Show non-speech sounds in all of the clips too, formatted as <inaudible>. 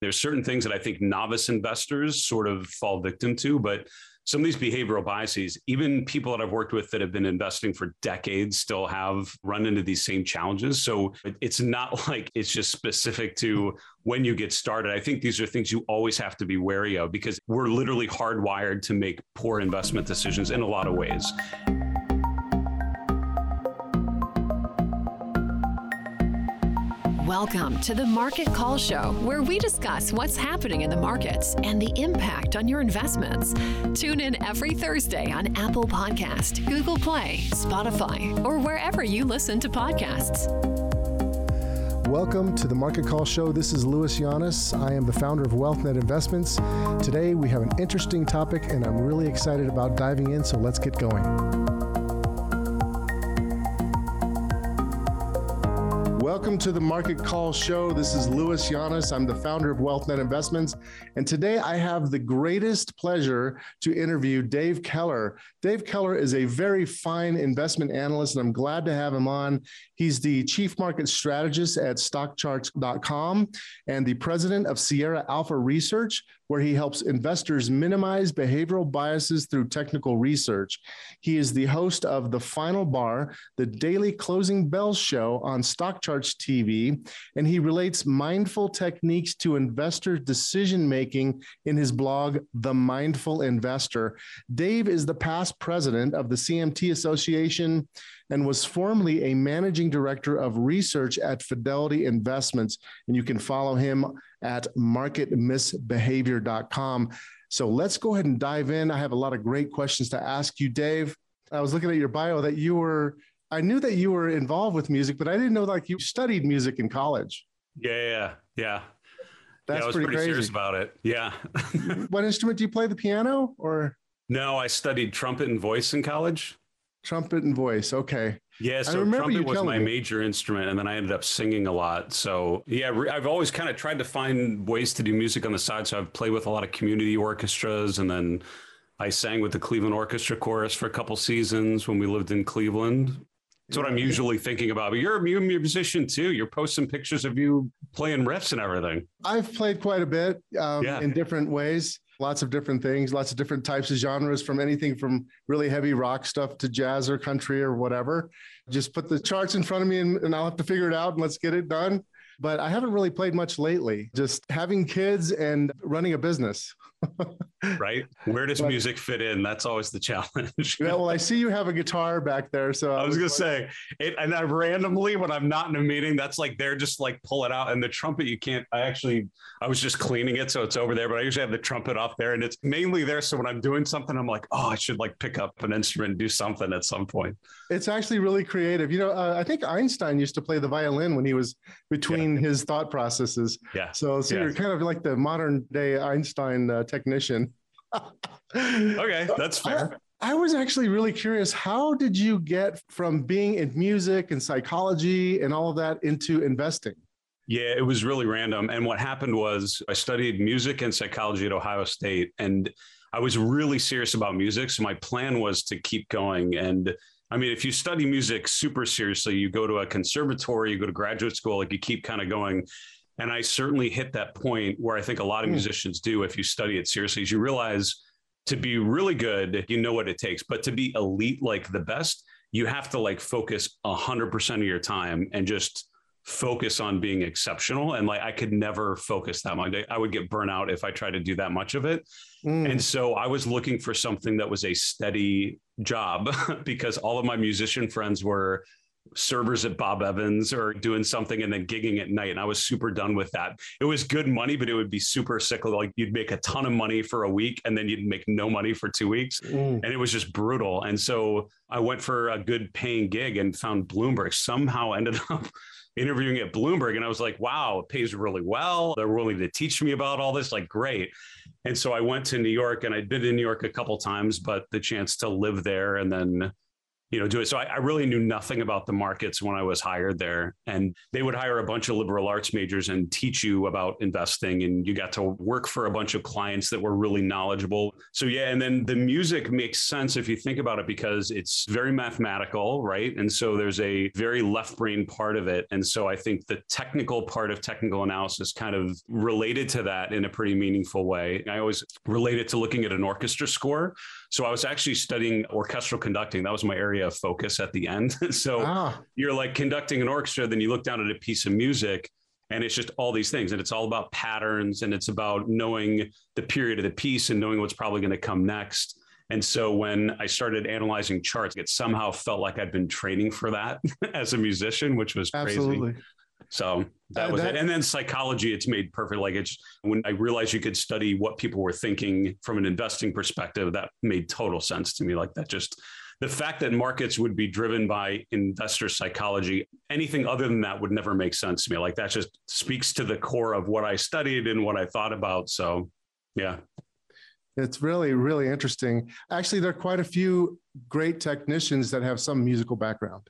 There's certain things that I think novice investors sort of fall victim to, but some of these behavioral biases, even people that I've worked with that have been investing for decades still have run into these same challenges. So it's not <laughs> like it's just specific to when you get started. I think these are things you always have to be wary of because we're literally hardwired to make poor investment decisions in a lot of ways. Welcome to the Market Call Show, where we discuss what's happening in the markets and the impact on your investments. Tune in every Thursday on Apple Podcast, Google Play, Spotify, or wherever you listen to podcasts. Welcome to the Market Call Show. This is Louis Llanes. I am the founder of WealthNet Investments. Today we have an interesting topic and I'm really excited about diving in, so let's get going. Welcome to the Market Call Show. This is Louis Llanes. I'm the founder of WealthNet Investments. And today I have the greatest pleasure to interview Dave Keller. Dave Keller is a very fine investment analyst, and I'm glad to have him on. He's the chief market strategist at stockcharts.com and the president of Sierra Alpha Research, where he helps investors minimize behavioral biases through technical research. He is the host of The Final Bar, the daily closing bell show on StockCharts TV, and he relates mindful techniques to investor decision making in his blog, The Mindful Investor. Dave is the past president of the CMT Association and was formerly a managing director of research at Fidelity Investments. And you can follow him at marketmisbehavior.com. So let's go ahead and dive in. I have a lot of great questions to ask you, Dave. I was looking at your bio that you were, I knew that you were involved with music, but I didn't know like you studied music in college. Yeah, yeah, yeah. That's yeah, I was pretty, pretty crazy. serious about it. Yeah. <laughs> what instrument do you play? The piano or? No, I studied trumpet and voice in college. Trumpet and voice. Okay. Yeah, so trumpet was my me. major instrument, and then I ended up singing a lot. So yeah, I've always kind of tried to find ways to do music on the side. So I've played with a lot of community orchestras, and then I sang with the Cleveland Orchestra Chorus for a couple seasons when we lived in Cleveland. That's what I'm usually thinking about. But you're a musician too. You're posting pictures of you playing riffs and everything. I've played quite a bit um, yeah. in different ways lots of different things, lots of different types of genres from anything from really heavy rock stuff to jazz or country or whatever. Just put the charts in front of me and, and I'll have to figure it out and let's get it done. But I haven't really played much lately, just having kids and running a business. Right? <laughs> Where does but, music fit in? That's always the challenge. yeah, well, I see you have a guitar back there, so I, I was, gonna say it, and I randomly when I'm not in a meeting, that's like they're just like pull it out, and the trumpet you can't. I actually I was just cleaning it, so it's over there, but I usually have the trumpet off there, and it's mainly there. So when I'm doing something, I'm like, oh, I should like pick up an instrument and do something at some point. It's actually really creative. You know, uh, I think Einstein used to play the violin when he was between yeah. his thought processes. Yeah. So, so yeah. you're kind of like the modern day Einstein uh, technician. <laughs> okay, that's fair. I, I was actually really curious. How did you get from being in music and psychology and all of that into investing? Yeah, it was really random. And what happened was I studied music and psychology at Ohio State, and I was really serious about music. So my plan was to keep going. And I mean, if you study music super seriously, you go to a conservatory, you go to graduate school, like you keep kind of going. And I certainly hit that point where I think a lot of mm. musicians do if you study it seriously, is you realize to be really good, you know what it takes, but to be elite, like the best, you have to like focus hundred percent of your time and just focus on being exceptional. And like, I could never focus that much. I would get burnout if I tried to do that much of it. Mm. And so I was looking for something that was a steady job <laughs> because all of my musician friends were servers at Bob Evans or doing something and then gigging at night. And I was super done with that. It was good money, but it would be super cyclical. Like you'd make a ton of money for a week and then you'd make no money for two weeks. Mm. And it was just brutal. And so I went for a good paying gig and found Bloomberg, somehow <laughs> ended up interviewing at Bloomberg. And I was like, wow, it pays really well. They're willing to teach me about all this. Like, great. And so I went to New York and I'd been in New York a couple times, but the chance to live there and then you know, do it. So I, I, really knew nothing about the markets when I was hired there. And they would hire a bunch of liberal arts majors and teach you about investing. And you got to work for a bunch of clients that were really knowledgeable. So, yeah. And then the music makes sense if you think about it because it's very mathematical, right? And so there's a very left brain part of it. And so I think the technical part of technical analysis kind of related to that in a pretty meaningful way. I always relate it to looking at an orchestra score. So I was actually studying orchestral conducting. That was my area of focus at the end. <laughs> so ah. you're like conducting an orchestra, then you look down at a piece of music and it's just all these things and it's all about patterns and it's about knowing the period of the piece and knowing what's probably going to come next. And so when I started analyzing charts, it somehow felt like I'd been training for that <laughs> as a musician, which was crazy. Absolutely. So that uh, was that, it. And then psychology, it's made perfect. Like it's when I realized you could study what people were thinking from an investing perspective, that made total sense to me. Like that just the fact that markets would be driven by investor psychology, anything other than that would never make sense to me. Like that just speaks to the core of what I studied and what I thought about. So yeah. It's really, really interesting. Actually, there are quite a few great technicians that have some musical background.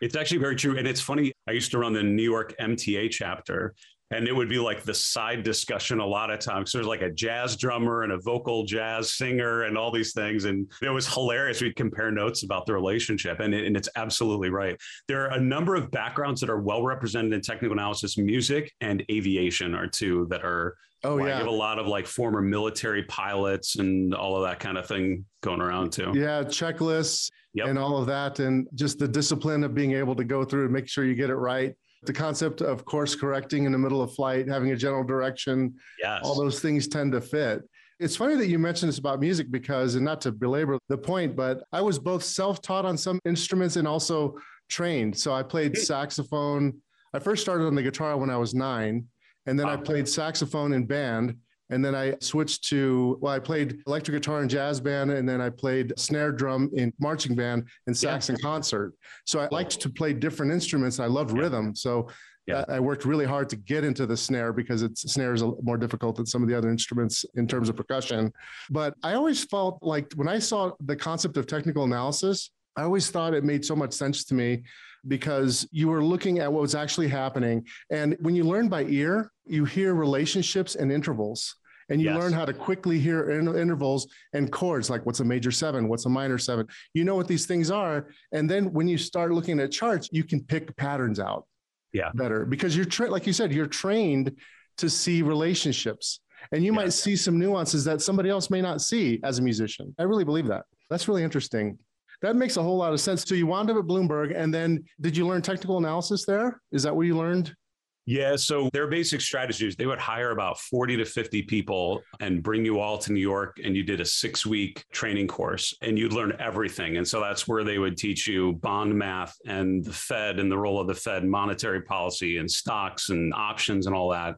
It's actually very true. And it's funny. I used to run the New York MTA chapter, and it would be like the side discussion a lot of times. So there's like a jazz drummer and a vocal jazz singer and all these things. And it was hilarious. We'd compare notes about the relationship. And, it, and it's absolutely right. There are a number of backgrounds that are well represented in technical analysis. Music and aviation are two that are Oh yeah, you have a lot of like former military pilots and all of that kind of thing going around too. Yeah, checklists yep. and all of that, and just the discipline of being able to go through and make sure you get it right. The concept of course correcting in the middle of flight, having a general direction, yes. all those things tend to fit. It's funny that you mentioned this about music because, and not to belabor the point, but I was both self taught on some instruments and also trained. So I played saxophone. I first started on the guitar when I was nine and then I played saxophone in band. And then I switched to, well, I played electric guitar in jazz band, and then I played snare drum in marching band and sax yeah. in concert. So I liked to play different instruments. I loved yeah. rhythm. So yeah. Uh, I worked really hard to get into the snare because it's snare is more difficult than some of the other instruments in terms of percussion. But I always felt like when I saw the concept of technical analysis, I always thought it made so much sense to me because you were looking at what was actually happening. And when you learn by ear, you hear relationships and intervals. And you yes. learn how to quickly hear intervals and chords, like what's a major seven, what's a minor seven. You know what these things are. And then when you start looking at charts, you can pick patterns out yeah. better because you're, tra- like you said, you're trained to see relationships and you might see some nuances that somebody else may not see as a musician. I really believe that. That's really interesting. That makes a whole lot of sense. So you wound up at Bloomberg, and then did you learn technical analysis there? Is that what you learned? Yeah, so their basic strategies, they would hire about 40 to 50 people and bring you all to New York and you did a 6-week training course and you'd learn everything. And so that's where they would teach you bond math and the Fed and the role of the Fed, monetary policy and stocks and options and all that.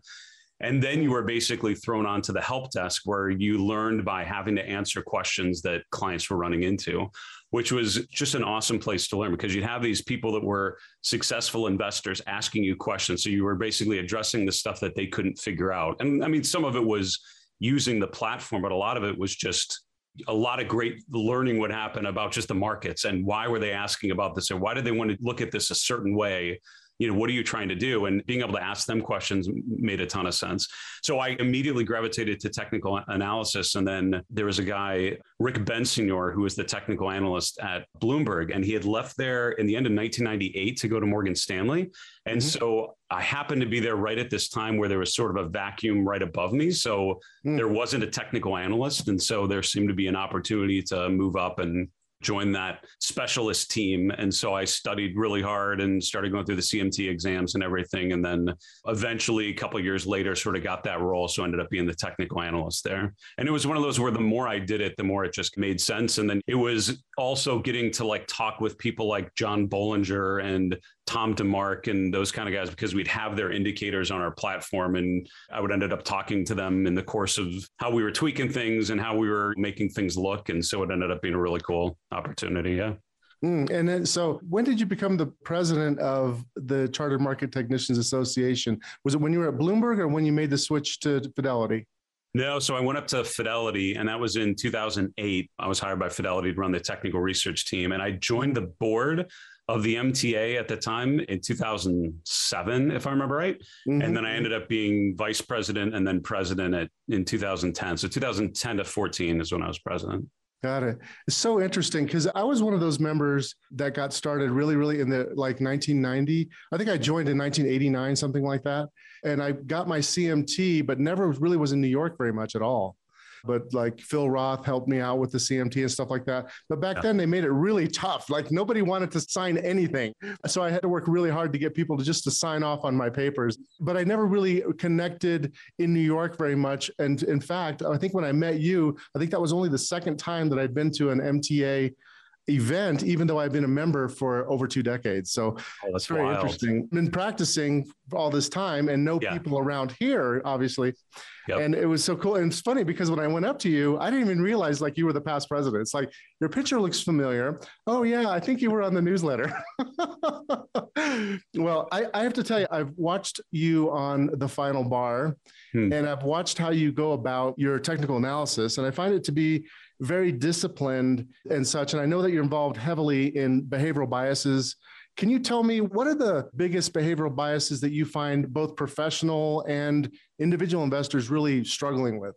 And then you were basically thrown onto the help desk where you learned by having to answer questions that clients were running into which was just an awesome place to learn because you'd have these people that were successful investors asking you questions. So you were basically addressing the stuff that they couldn't figure out. And I mean, some of it was using the platform, but a lot of it was just a lot of great learning would happen about just the markets and why were they asking about this and why did they want to look at this a certain way you know, what are you trying to do? And being able to ask them questions made a ton of sense. So I immediately gravitated to technical analysis. And then there was a guy, Rick Bensignor, who was the technical analyst at Bloomberg. And he had left there in the end of 1998 to go to Morgan Stanley. And mm-hmm. so I happened to be there right at this time where there was sort of a vacuum right above me. So mm. there wasn't a technical analyst. And so there seemed to be an opportunity to move up and join that specialist team. And so I studied really hard and started going through the CMT exams and everything. And then eventually, a couple years later, sort of got that role. So I ended up being the technical analyst there. And it was one of those where the more I did it, the more it just made sense. And then it was also getting to like talk with people like John Bollinger and Tom DeMark and those kind of guys because we'd have their indicators on our platform and I would ended up talking to them in the course of how we were tweaking things and how we were making things look. And so it ended up being a really cool opportunity. Yeah. Mm, and then, so when did you become the president of the Chartered Market Technicians Association? Was it when you were at Bloomberg or when you made the switch to Fidelity? No, so I went up to Fidelity, and that was in 2008. I was hired by Fidelity to run the technical research team, and I joined the board of the MTA at the time in 2007, if I remember right. Mm-hmm. And then I ended up being vice president and then president at, in 2010. So 2010 to 14 is when I was president. Got it. It's so interesting because I was one of those members that got started really, really in the like 1990. I think I joined in 1989, something like that. And I got my CMT, but never really was in New York very much at all but like Phil Roth helped me out with the CMT and stuff like that. But back yeah. then they made it really tough. Like nobody wanted to sign anything. So I had to work really hard to get people to just to sign off on my papers. But I never really connected in New York very much. And in fact, I think when I met you, I think that was only the second time that I'd been to an MTA event, even though I've been a member for over two decades. So oh, that's very wild. interesting. Been practicing all this time and know yeah. people around here, obviously. Yep. And it was so cool. And it's funny because when I went up to you, I didn't even realize like you were the past president. It's like your picture looks familiar. Oh yeah, I think you were on the newsletter. <laughs> well, I, I, have to tell you, I've watched you on the final bar hmm. and I've watched how you go about your technical analysis. And I find it to be very disciplined and such. And I know that you're involved heavily in behavioral biases. Can you tell me what are the biggest behavioral biases that you find both professional and individual investors really struggling with?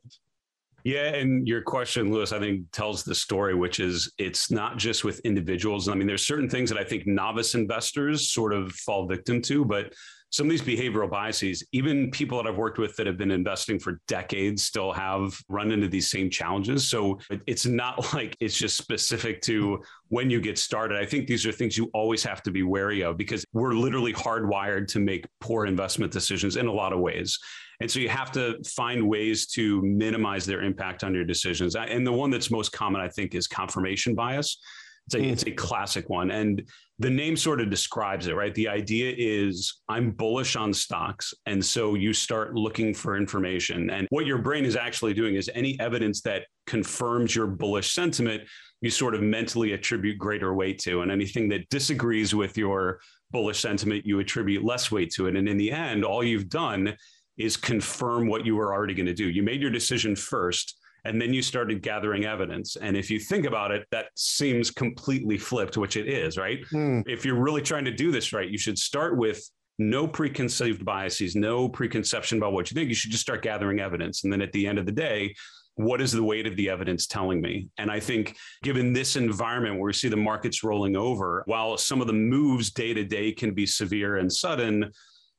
Yeah, and your question, Louis, I think tells the story, which is it's not just with individuals. I mean, there's certain things that I think novice investors sort of fall victim to, but some of these behavioral biases, even people that I've worked with that have been investing for decades still have run into these same challenges. So it's not <laughs> like it's just specific to when you get started. I think these are things you always have to be wary of because we're literally hardwired to make poor investment decisions in a lot of ways. And so you have to find ways to minimize their impact on your decisions. And the one that's most common, I think, is confirmation bias. It's a, mm. it's a classic one. And the name sort of describes it, right? The idea is I'm bullish on stocks. And so you start looking for information. And what your brain is actually doing is any evidence that confirms your bullish sentiment, you sort of mentally attribute greater weight to. And anything that disagrees with your bullish sentiment, you attribute less weight to it. And in the end, all you've done is confirm what you were already going to do. You made your decision first and then you started gathering evidence. And if you think about it, that seems completely flipped, which it is, right? Mm. If you're really trying to do this right, you should start with no preconceived biases, no preconception about what you think. You should just start gathering evidence. And then at the end of the day, what is the weight of the evidence telling me? And I think given this environment where we see the markets rolling over, while some of the moves day to day can be severe and sudden,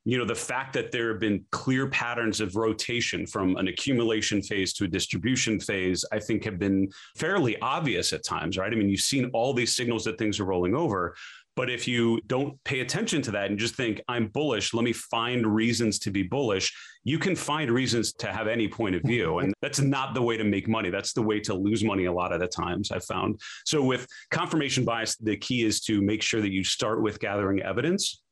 you know the fact that there have been clear patterns of rotation from an accumulation phase to a distribution phase i think have been fairly obvious at times right? I mean you've seen all these signals that things are rolling over but if you don't pay attention to that and just think i'm bullish let me find reasons to be bullish you can find reasons to have any point of mm-hmm. view and that's not the way to make money. That's the way to lose money a lot of the times i've found. So with confirmation bias the key is to make sure that you start with gathering evidence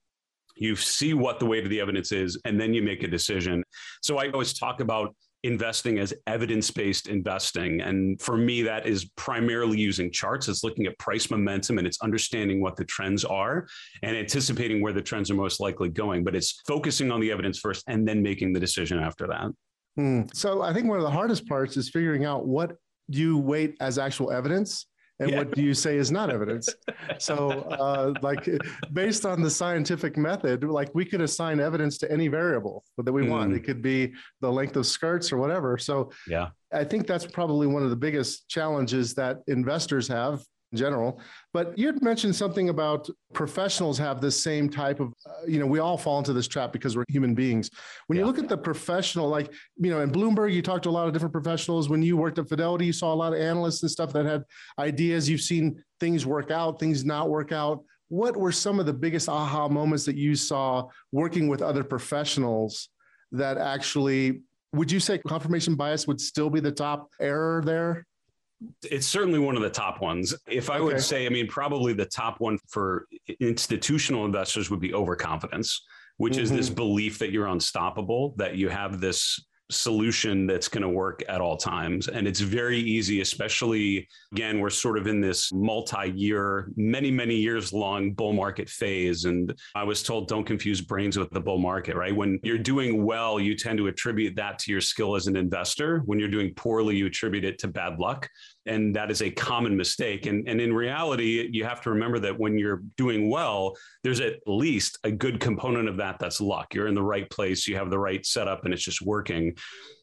you see what the weight of the evidence is, and then you make a decision. So I always talk about investing as evidence based investing. And for me, that is primarily using charts. It's looking at price momentum and it's understanding what the trends are and anticipating where the trends are most likely going. But it's focusing on the evidence first and then making the decision after that. Hmm. So I think one of the hardest parts is figuring out what you weight as actual evidence and yeah. what do you say is not evidence so uh, like based on the scientific method like we could assign evidence to any variable that we mm. want it could be the length of skirts or whatever so yeah i think that's probably one of the biggest challenges that investors have in general. But you had mentioned something about professionals have this same type of, uh, you know, we all fall into this trap because we're human beings. When yeah. you look at the professional, like, you know, in Bloomberg, you talked to a lot of different professionals. When you worked at Fidelity, you saw a lot of analysts and stuff that had ideas. You've seen things work out, things not work out. What were some of the biggest aha moments that you saw working with other professionals that actually would you say confirmation bias would still be the top error there? It's certainly one of the top ones. If I okay. would say, I mean, probably the top one for institutional investors would be overconfidence, which mm-hmm. is this mm-hmm. belief that you're unstoppable, that you have this solution that's going to work at all times. And it's very easy, especially again, we're sort of in this multi year, many, many years long bull market phase. And I was told don't confuse brains with the bull market, right? When you're doing well, you tend to attribute that to your skill as an investor. When you're doing poorly, you attribute it to bad luck. And that is a common mistake. And, and in reality, you have to remember that when you're doing well, there's at least a good component of that that's luck. You're in the right place, you have the right setup, and it's just working.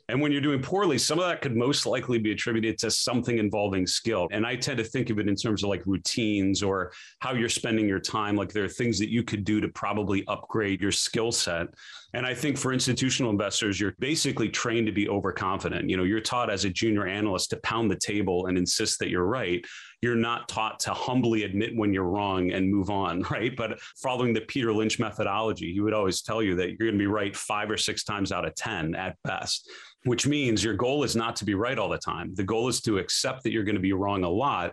And when you're doing poorly, some of that could most likely be attributed to something involving skill. And I tend to think of it in terms of like routines or how you're spending your time. Like there are things that you could do to probably upgrade your skill set. And I think for institutional investors, you're basically trained to be overconfident. You know, you're taught as a junior analyst to pound the table and insist that you're right. You're not taught to humbly admit when you're wrong and move on, <laughs> right? But following the Peter Lynch methodology, he would always tell you that you're going to be right five or six times out of 10 at best which means your goal is not to be right all the time. The goal is to accept that you're going to be wrong a lot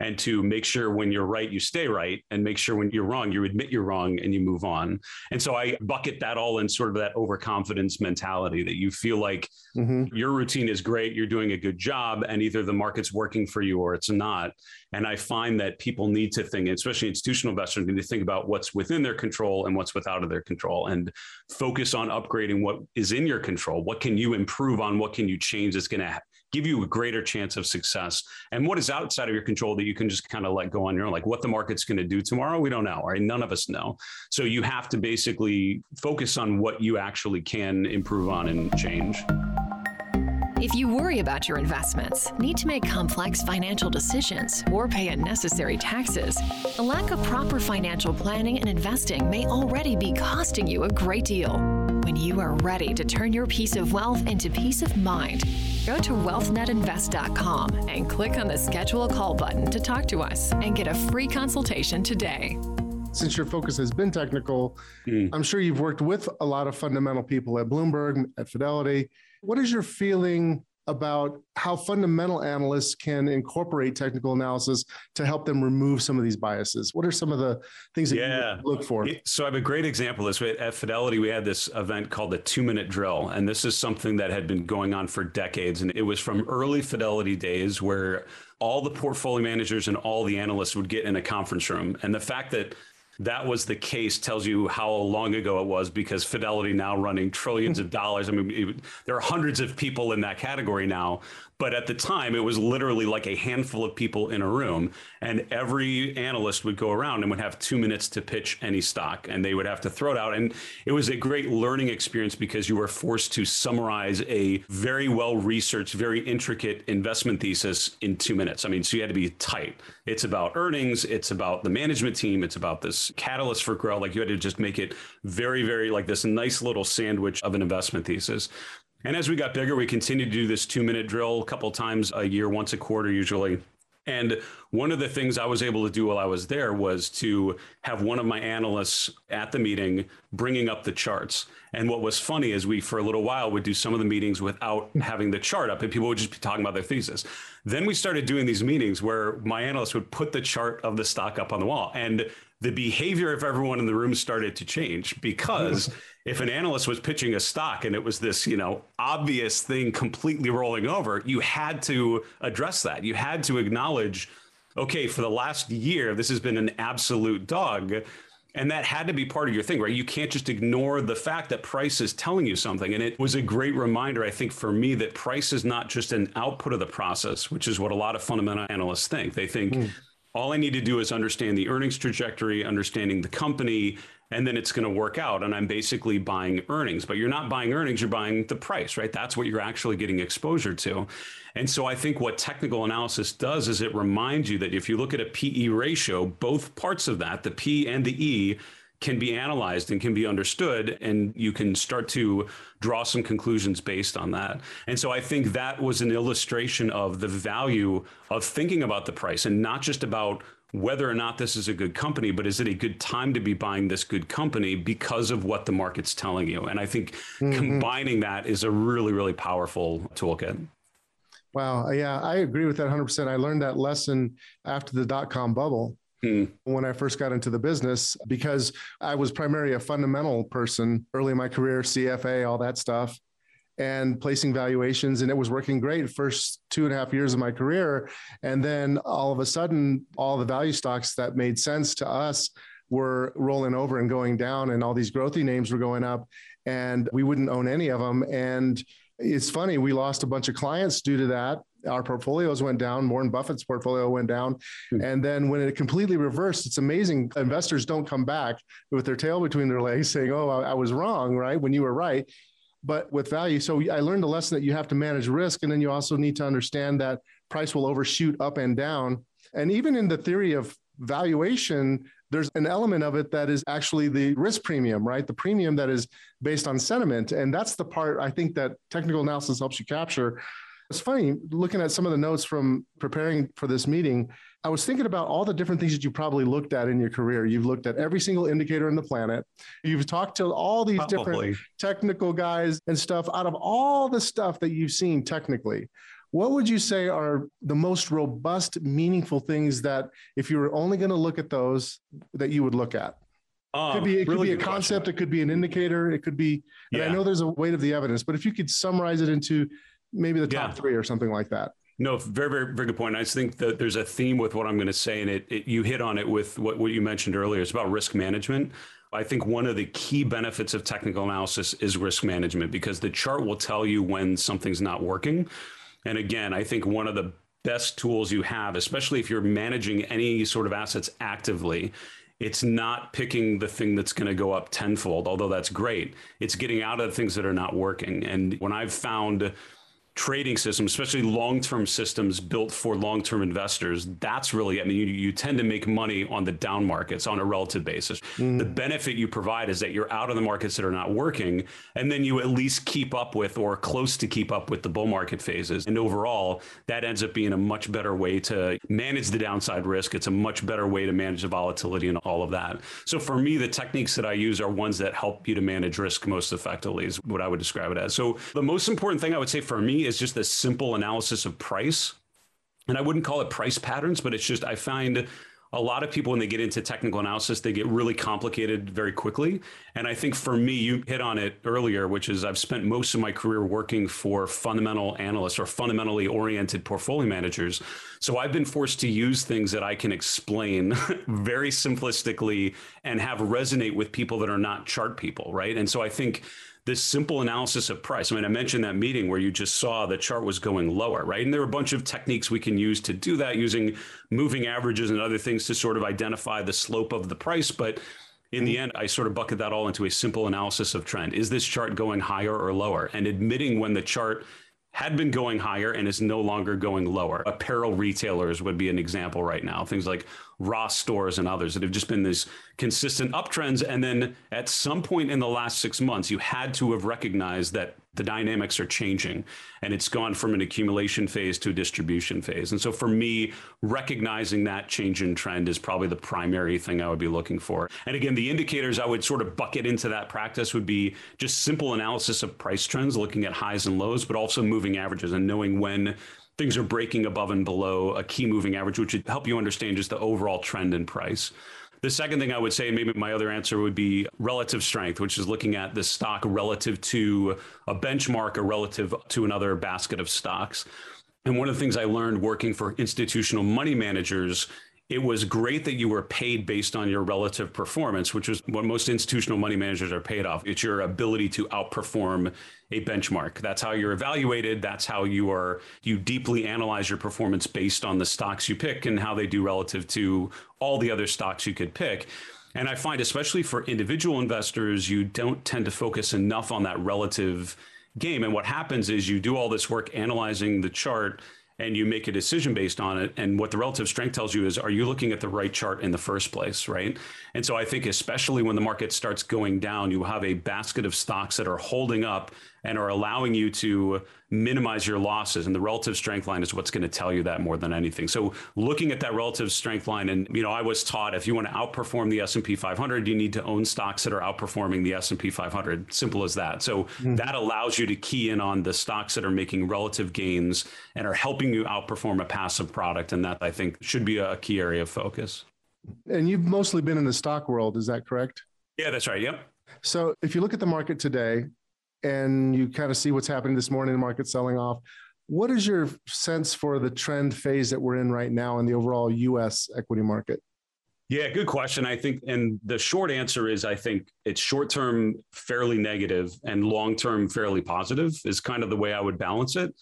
and to make sure when you're right, you stay right, and make sure when you're wrong, you admit you're wrong and you move on. And so I bucket that all in sort of that overconfidence mentality that you feel like mm-hmm. your routine is great, you're doing a good job, and either the market's working for you or it's not. And I find that people need to think, especially institutional investors, need to think about what's within their control and what's without of their control and focus on upgrading what is in your control. What can you improve on? What can you change that's going to give you a greater chance of success. And what is outside of your control that you can just kind of let go on your own, like what the market's going to do tomorrow, we don't know, right? None of us know. So you have to basically focus on what you actually can improve on and change. If you worry about your investments, need to make complex financial decisions, or pay unnecessary taxes, a lack of proper financial planning and investing may already be costing you a great deal. When you are ready to turn your piece of wealth into peace of mind, go to wealthnetinvest.com and click on the schedule a call button to talk to us and get a free consultation today since your focus has been technical, mm. I'm sure you've worked with a lot of fundamental people at Bloomberg, at Fidelity. What is your feeling about how fundamental analysts can incorporate technical analysis to help them remove some of these biases? What are some of the things that yeah. you look for? So I have a great example of this. At Fidelity, we had this event called the two minute drill. And this is something that had been going on for decades. And it was from early Fidelity days where all the portfolio managers and all the analysts would get in a conference room. And the fact that that was the case tells you how long ago it was because Fidelity now running trillions of <laughs> dollars. I mean, it, there are hundreds of people in that category now but at the time, it was literally like a handful of people in a room, and every analyst would go around and would have two minutes to pitch any stock, and they would have to throw it out. And it was a great learning experience because you were forced to summarize a very well researched, very intricate investment thesis in two minutes. I mean, so you had to be tight. It's about earnings, it's about the management team, it's about this catalyst for growth. Like you had to just make it very, very like this nice little sandwich of an investment thesis. And as we got bigger, we continued to do this two minute drill a couple times a year, once a quarter usually. And one of the things I was able to do while I was there was to have one of my analysts at the meeting bringing up the charts. And what was funny is we, for a little while, would do some of the meetings without having the chart up, and people would just be talking about their thesis. Then we started doing these meetings where my analyst would put the chart of the stock up on the wall. And the behavior of everyone in the room started to change because <laughs> if an analyst was pitching a stock and it was this, you know, obvious thing completely rolling over, you had to address that. You had to acknowledge, okay, for the last year, this has been an absolute dog. And that had to be part of your thing, right? You can't just ignore the fact that price is telling you something. And it was a great reminder, I think, for me that price is not just an output of the process, which is what a lot of fundamental analysts think. They think, mm all I need to do is understand the earnings trajectory, understanding the company, and then it's going to work out. And I'm basically buying earnings, but you're not buying earnings, you're buying the price, right? That's what you're actually getting exposure to. And so I think what technical analysis does is it reminds you that if you look at a PE ratio, both parts of that, the P and the E, can be analyzed and can be understood and you can start to draw some conclusions based on that and so i think that was an illustration of the value of thinking about the price and not just about whether or not this is a good company but is it a good time to be buying this good company because of what the market's telling you and i think mm-hmm. combining that is a really really powerful toolkit Wow. Yeah, I agree with that 100%. I learned that lesson after the dot com bubble Hmm. When I first got into the business, because I was primarily a fundamental person early in my career, CFA, all that stuff. and placing valuations, and it was working great first two and a half years of my career. And then all of a sudden, all the value stocks that made sense to us were rolling over and going down, and all these growthy names were going up, and we wouldn't own any of them. And it's funny, we lost a bunch of clients due to that. Our portfolios went down. Warren Buffett's portfolio went down. Mm-hmm. And then when it completely reversed, it's amazing. Investors don't come back with their tail between their legs <laughs> saying, Oh, I, I was wrong, right? When you were right. But with value, so I learned the lesson that you have to manage risk. And then you also need to understand that price will overshoot up and down. And even in the theory of valuation, there's an element of it that is actually the risk premium, right? The premium that is based on sentiment. And that's the part I think that technical analysis helps you capture. It's funny looking at some of the notes from preparing for this meeting. I was thinking about all the different things that you probably looked at in your career. You've looked at every single indicator on the planet. You've talked to all these probably. different technical guys and stuff. Out of all the stuff that you've seen technically, what would you say are the most robust, meaningful things that, if you were only going to look at those, that you would look at? Um, could be, it really could be a concept. Question. It could be an indicator. It could be, yeah. I know there's a weight of the evidence, but if you could summarize it into maybe the top yeah. three or something like that. No, very, very, very good point. I just think that there's a theme with what I'm going to say, and it, it you hit on it with what, what you mentioned earlier. It's about risk management. I think one of the key benefits of technical analysis is risk management because the chart will tell you when something's not working. And again, I think one of the best tools you have, especially if you're managing any sort of assets actively, it's not picking the thing that's going to go up tenfold, although that's great. It's getting out of the things that are not working. And when I've found trading systems, especially long-term systems built for long-term investors, that's really, I mean, you, you tend to make money on the down markets on a relative basis. Mm. The benefit you provide is that you're out of the markets that are not working, and then you at least keep up with or close to keep up with the bull market phases. And overall, that ends up being a much better way to manage the downside risk. It's a much better way to manage the volatility and all of that. So for me, the techniques that I use are ones that help you to manage risk most effectively, is what I would describe it as. So the most important thing I would say for me is just this simple analysis of price. And I wouldn't call it price patterns, but it's just I find a lot of people when they get into technical analysis they get really complicated very quickly. And i think for me you hit on it earlier which is i've spent most of my career working for fundamental analysts or fundamentally oriented portfolio managers. So i've been forced to use things that i can explain <laughs> very simplistically and have resonate with people that are not chart people right? And so i think this simple analysis of price. I mean, I mentioned that meeting where you just saw the chart was going lower, right? And there are a bunch of techniques we can use to do that using moving averages and other things to sort of identify the slope of the price. But in the end, I sort of bucket that all into a simple analysis of trend. Is this chart going higher or lower? And admitting when the chart had been going higher and is no longer going lower. Apparel retailers would be an example right now. Things like Ross stores and others that have just been these consistent uptrends. And then at some point in the last six months, you had to have recognized that the dynamics are changing and it's gone from an accumulation phase to a distribution phase. And so for me, recognizing that change in trend is probably the primary thing I would be looking for. And again, the indicators I would sort of bucket into that practice would be just simple analysis of price trends, looking at highs and lows, but also moving averages and knowing when things are breaking above and below a key moving average, which would help you understand just the overall trend in price. The second thing I would say, maybe my other answer would be relative strength, which is looking at the stock relative to a benchmark or relative to another basket of stocks. And one of the things I learned working for institutional money managers it was great that you were paid based on your relative performance, which is what most institutional money managers are paid off. It's your ability to outperform a benchmark. That's how you're evaluated. That's how you are you deeply analyze your performance based on the stocks you pick and how they do relative to all the other stocks you could pick. And I find especially for individual investors, you don't tend to focus enough on that relative game. And what happens is you do all this work analyzing the chart and you make a decision based on it. And what the relative strength tells you is, are you looking at the right chart in the first place, right? And so I think, especially when the market starts going down, you have a basket of stocks that are holding up and are allowing you to minimize your losses. And the relative strength line is what's going to tell you that more than anything. So looking at that relative strength line, and you know, I was taught if you want to outperform the S&P 500, you need to own stocks that are outperforming the S&P 500. Simple as that. So mm-hmm. that allows you to key in on the stocks that are making relative gains and are helping you outperform a passive product. And that I think should be a key area of focus. And you've mostly been in the stock world, is that correct? Yeah, that's right. Yep. So if you look at the market today, and you kind of see what's happening this morning, the market selling off. What is your sense for the trend phase that we're in right now in the overall US equity market? Yeah, good question. I think, and the short answer is I think it's short term fairly negative and long term fairly positive, is kind of the way I would balance it.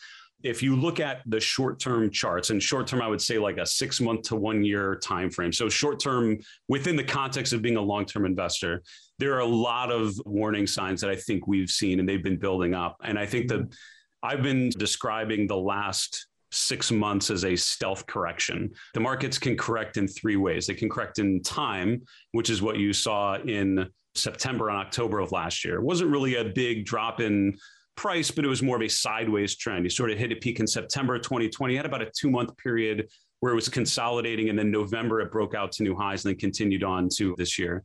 If you look at the short term charts, and short term, I would say like a six month to one year time frame. So short term within the context of being a long term investor, there are a lot of warning signs that I think we've seen and they've been building up. And I think that mm-hmm. I've been describing the last six months as a stealth correction. The markets can correct in three ways. They can correct in time, which is what you saw in September and October of last year. It wasn't really a big drop in price, but it was more of a sideways trend. You sort of hit a peak in September 2020, you had about a two month period where it was consolidating. And then November, it broke out to new highs and then continued on to this year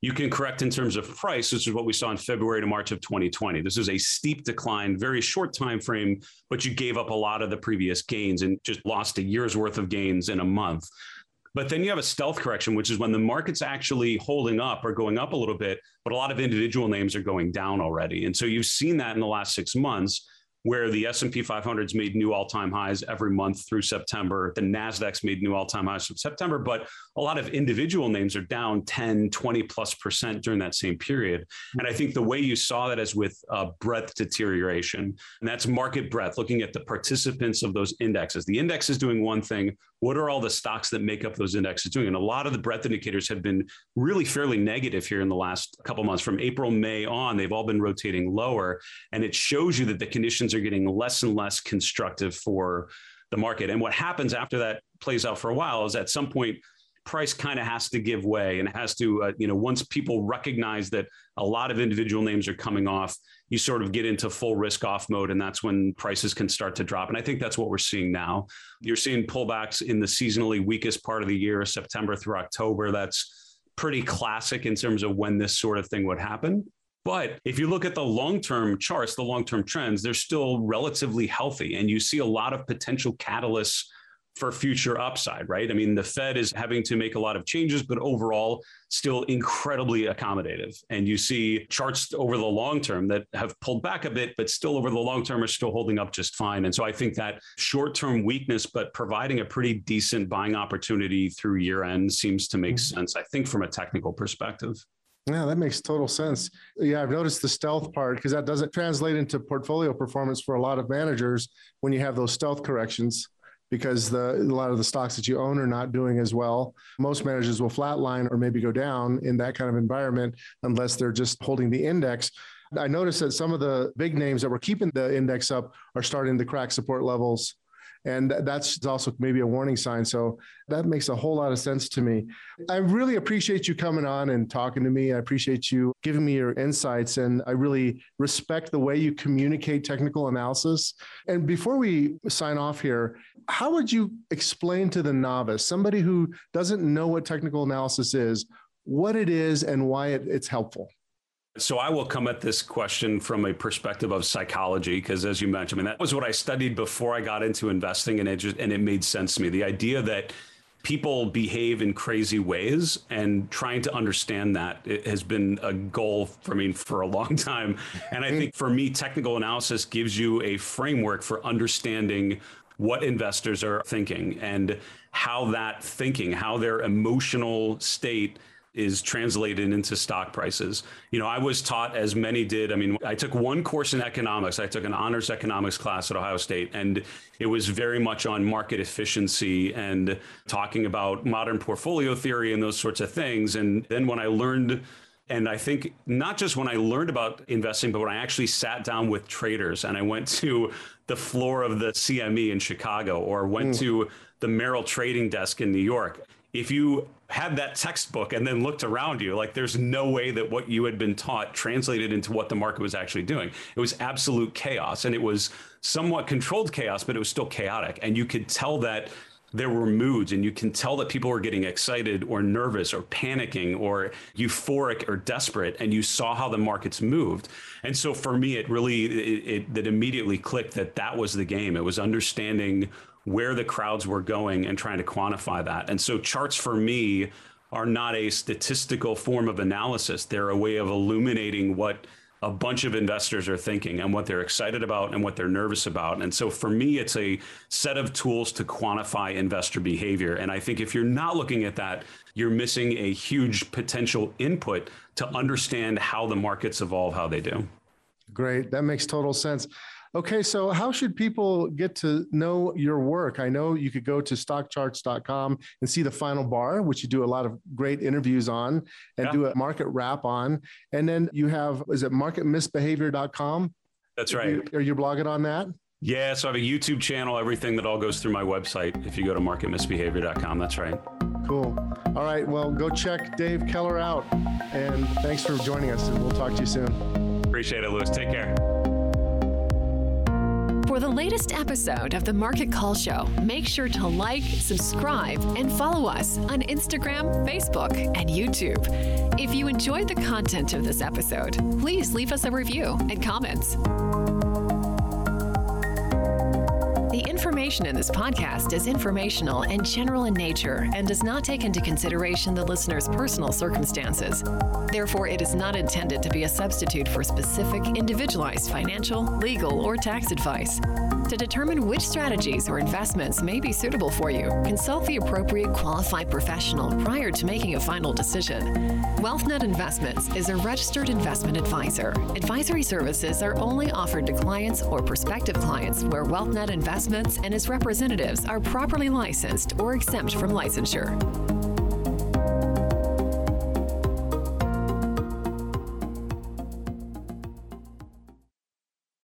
you can correct in terms of price. This is what we saw in February to March of 2020. This is a steep decline, very short time frame, but you gave up a lot of the previous gains and just lost a year's worth of gains in a month. But then you have a stealth correction, which is when the market's actually holding up or going up a little bit, but a lot of individual names are going down already. And so you've seen that in the last six months where the S&P 500's made new all-time highs every month through September. The Nasdaq's made new all-time highs from September, but a lot of individual names are down 10, 20 plus percent during that same period. And I think the way you saw that is with uh, breadth deterioration, and that's market breadth, looking at the participants of those indexes. The index is doing one thing. What are all the stocks that make up those indexes doing? And a lot of the breadth indicators have been really fairly negative here in the last couple months. From April, May on, they've all been rotating lower, and it shows you that the conditions are getting less and less constructive for the market. And what happens after that plays out for a while is at some point, price kind of has to give way and it has to, uh, you know, once people recognize that a lot of individual names are coming off, you sort of get into full risk off mode. And that's when prices can start to drop. And I think that's what we're seeing now. You're seeing pullbacks in the seasonally weakest part of the year, September through October. That's pretty classic in terms of when this sort of thing would happen. But if you look at the long term charts, the long term trends, they're still relatively healthy. And you see a lot of potential catalysts for future upside, right? I mean, the Fed is having to make a lot of changes, but overall, still incredibly accommodative. And you see charts over the long term that have pulled back a bit, but still over the long term are still holding up just fine. And so I think that short term weakness, but providing a pretty decent buying opportunity through year end seems to make mm-hmm. sense, I think, from a technical perspective. Yeah, that makes total sense. Yeah, I've noticed the stealth part because that doesn't translate into portfolio performance for a lot of managers when you have those stealth corrections because the, a lot of the stocks that you own are not doing as well. Most managers will flatline or maybe go down in that kind of environment unless they're just holding the index. I noticed that some of the big names that were keeping the index up are starting to crack support levels and that's also maybe a warning sign. So that makes a whole lot of sense to me. I really appreciate you coming on and talking to me. I appreciate you giving me your insights, and I really respect the way you communicate technical analysis. And before we sign off here, how would you explain to the novice, somebody who doesn't know what technical analysis is, what it is and why it, it's helpful? So I will come at this question from a perspective of psychology, because as you mentioned, I mean that was what I studied before I got into investing, and it just and it made sense to me. The idea that people behave in crazy ways and trying to understand that has been a goal for me for a long <laughs> time and i think for me technical analysis gives you a framework for understanding what investors are thinking and how that thinking how their emotional state is translated into stock prices. You know, I was taught, as many did. I mean, I took one course in economics. I took an honors economics class at Ohio State, and it was very much on market efficiency and talking about modern portfolio theory and those sorts of things. And then when I learned, and I think not just when I learned about investing, but when I actually sat down with traders and I went to the floor of the CME in Chicago or went mm. to the Merrill trading desk in New York if you had that textbook and then looked around you, like there's no way that what you had been taught translated into what the market was actually doing. It was absolute chaos and it was somewhat controlled chaos, but it was still chaotic. And you could tell that there were moods and you can tell that people were getting excited or nervous or panicking or euphoric or desperate and you saw how the markets moved and so for me it really it, it, immediately clicked that that was the game it was understanding where the crowds were going and trying to quantify that. And so charts for me are not a statistical form of analysis. They're a way of illuminating what a bunch of investors are thinking and what they're excited about and what they're nervous about. And so for me, it's a set of tools to quantify investor behavior. And I think if you're not looking at that, you're missing a huge potential input to understand how the markets evolve, how they do. Great. That makes total sense. Okay, so how should people get to know your work? I know you could go to stockcharts.com and see the final bar, which you do a lot of great interviews on and yeah. do a market wrap on. And then you have, is it marketmisbehavior.com? That's right. Are you, are you blogging on that? Yeah, so I have a YouTube channel, everything that all goes through my website. If you go to marketmisbehavior.com, that's right. Cool. All right, well, go check Dave Keller out. And thanks for joining us, and we'll talk to you soon. Appreciate it, Louis. Take care. For the latest episode of the Market Call Show, make sure to like, subscribe, and follow us on Instagram, Facebook, and YouTube. If you enjoyed the content of this episode, please leave us a review and comments. The information in this podcast is informational and general in nature and does not take into consideration the listener's personal circumstances. Therefore, it is not intended to be a substitute for specific, individualized financial, legal, or tax advice. To determine which strategies or investments may be suitable for you, consult the appropriate qualified professional prior to making a final decision. WealthNet Investments is a registered investment advisor. Advisory services are only offered to clients or prospective clients where WealthNet Investments and its representatives are properly licensed or exempt from licensure.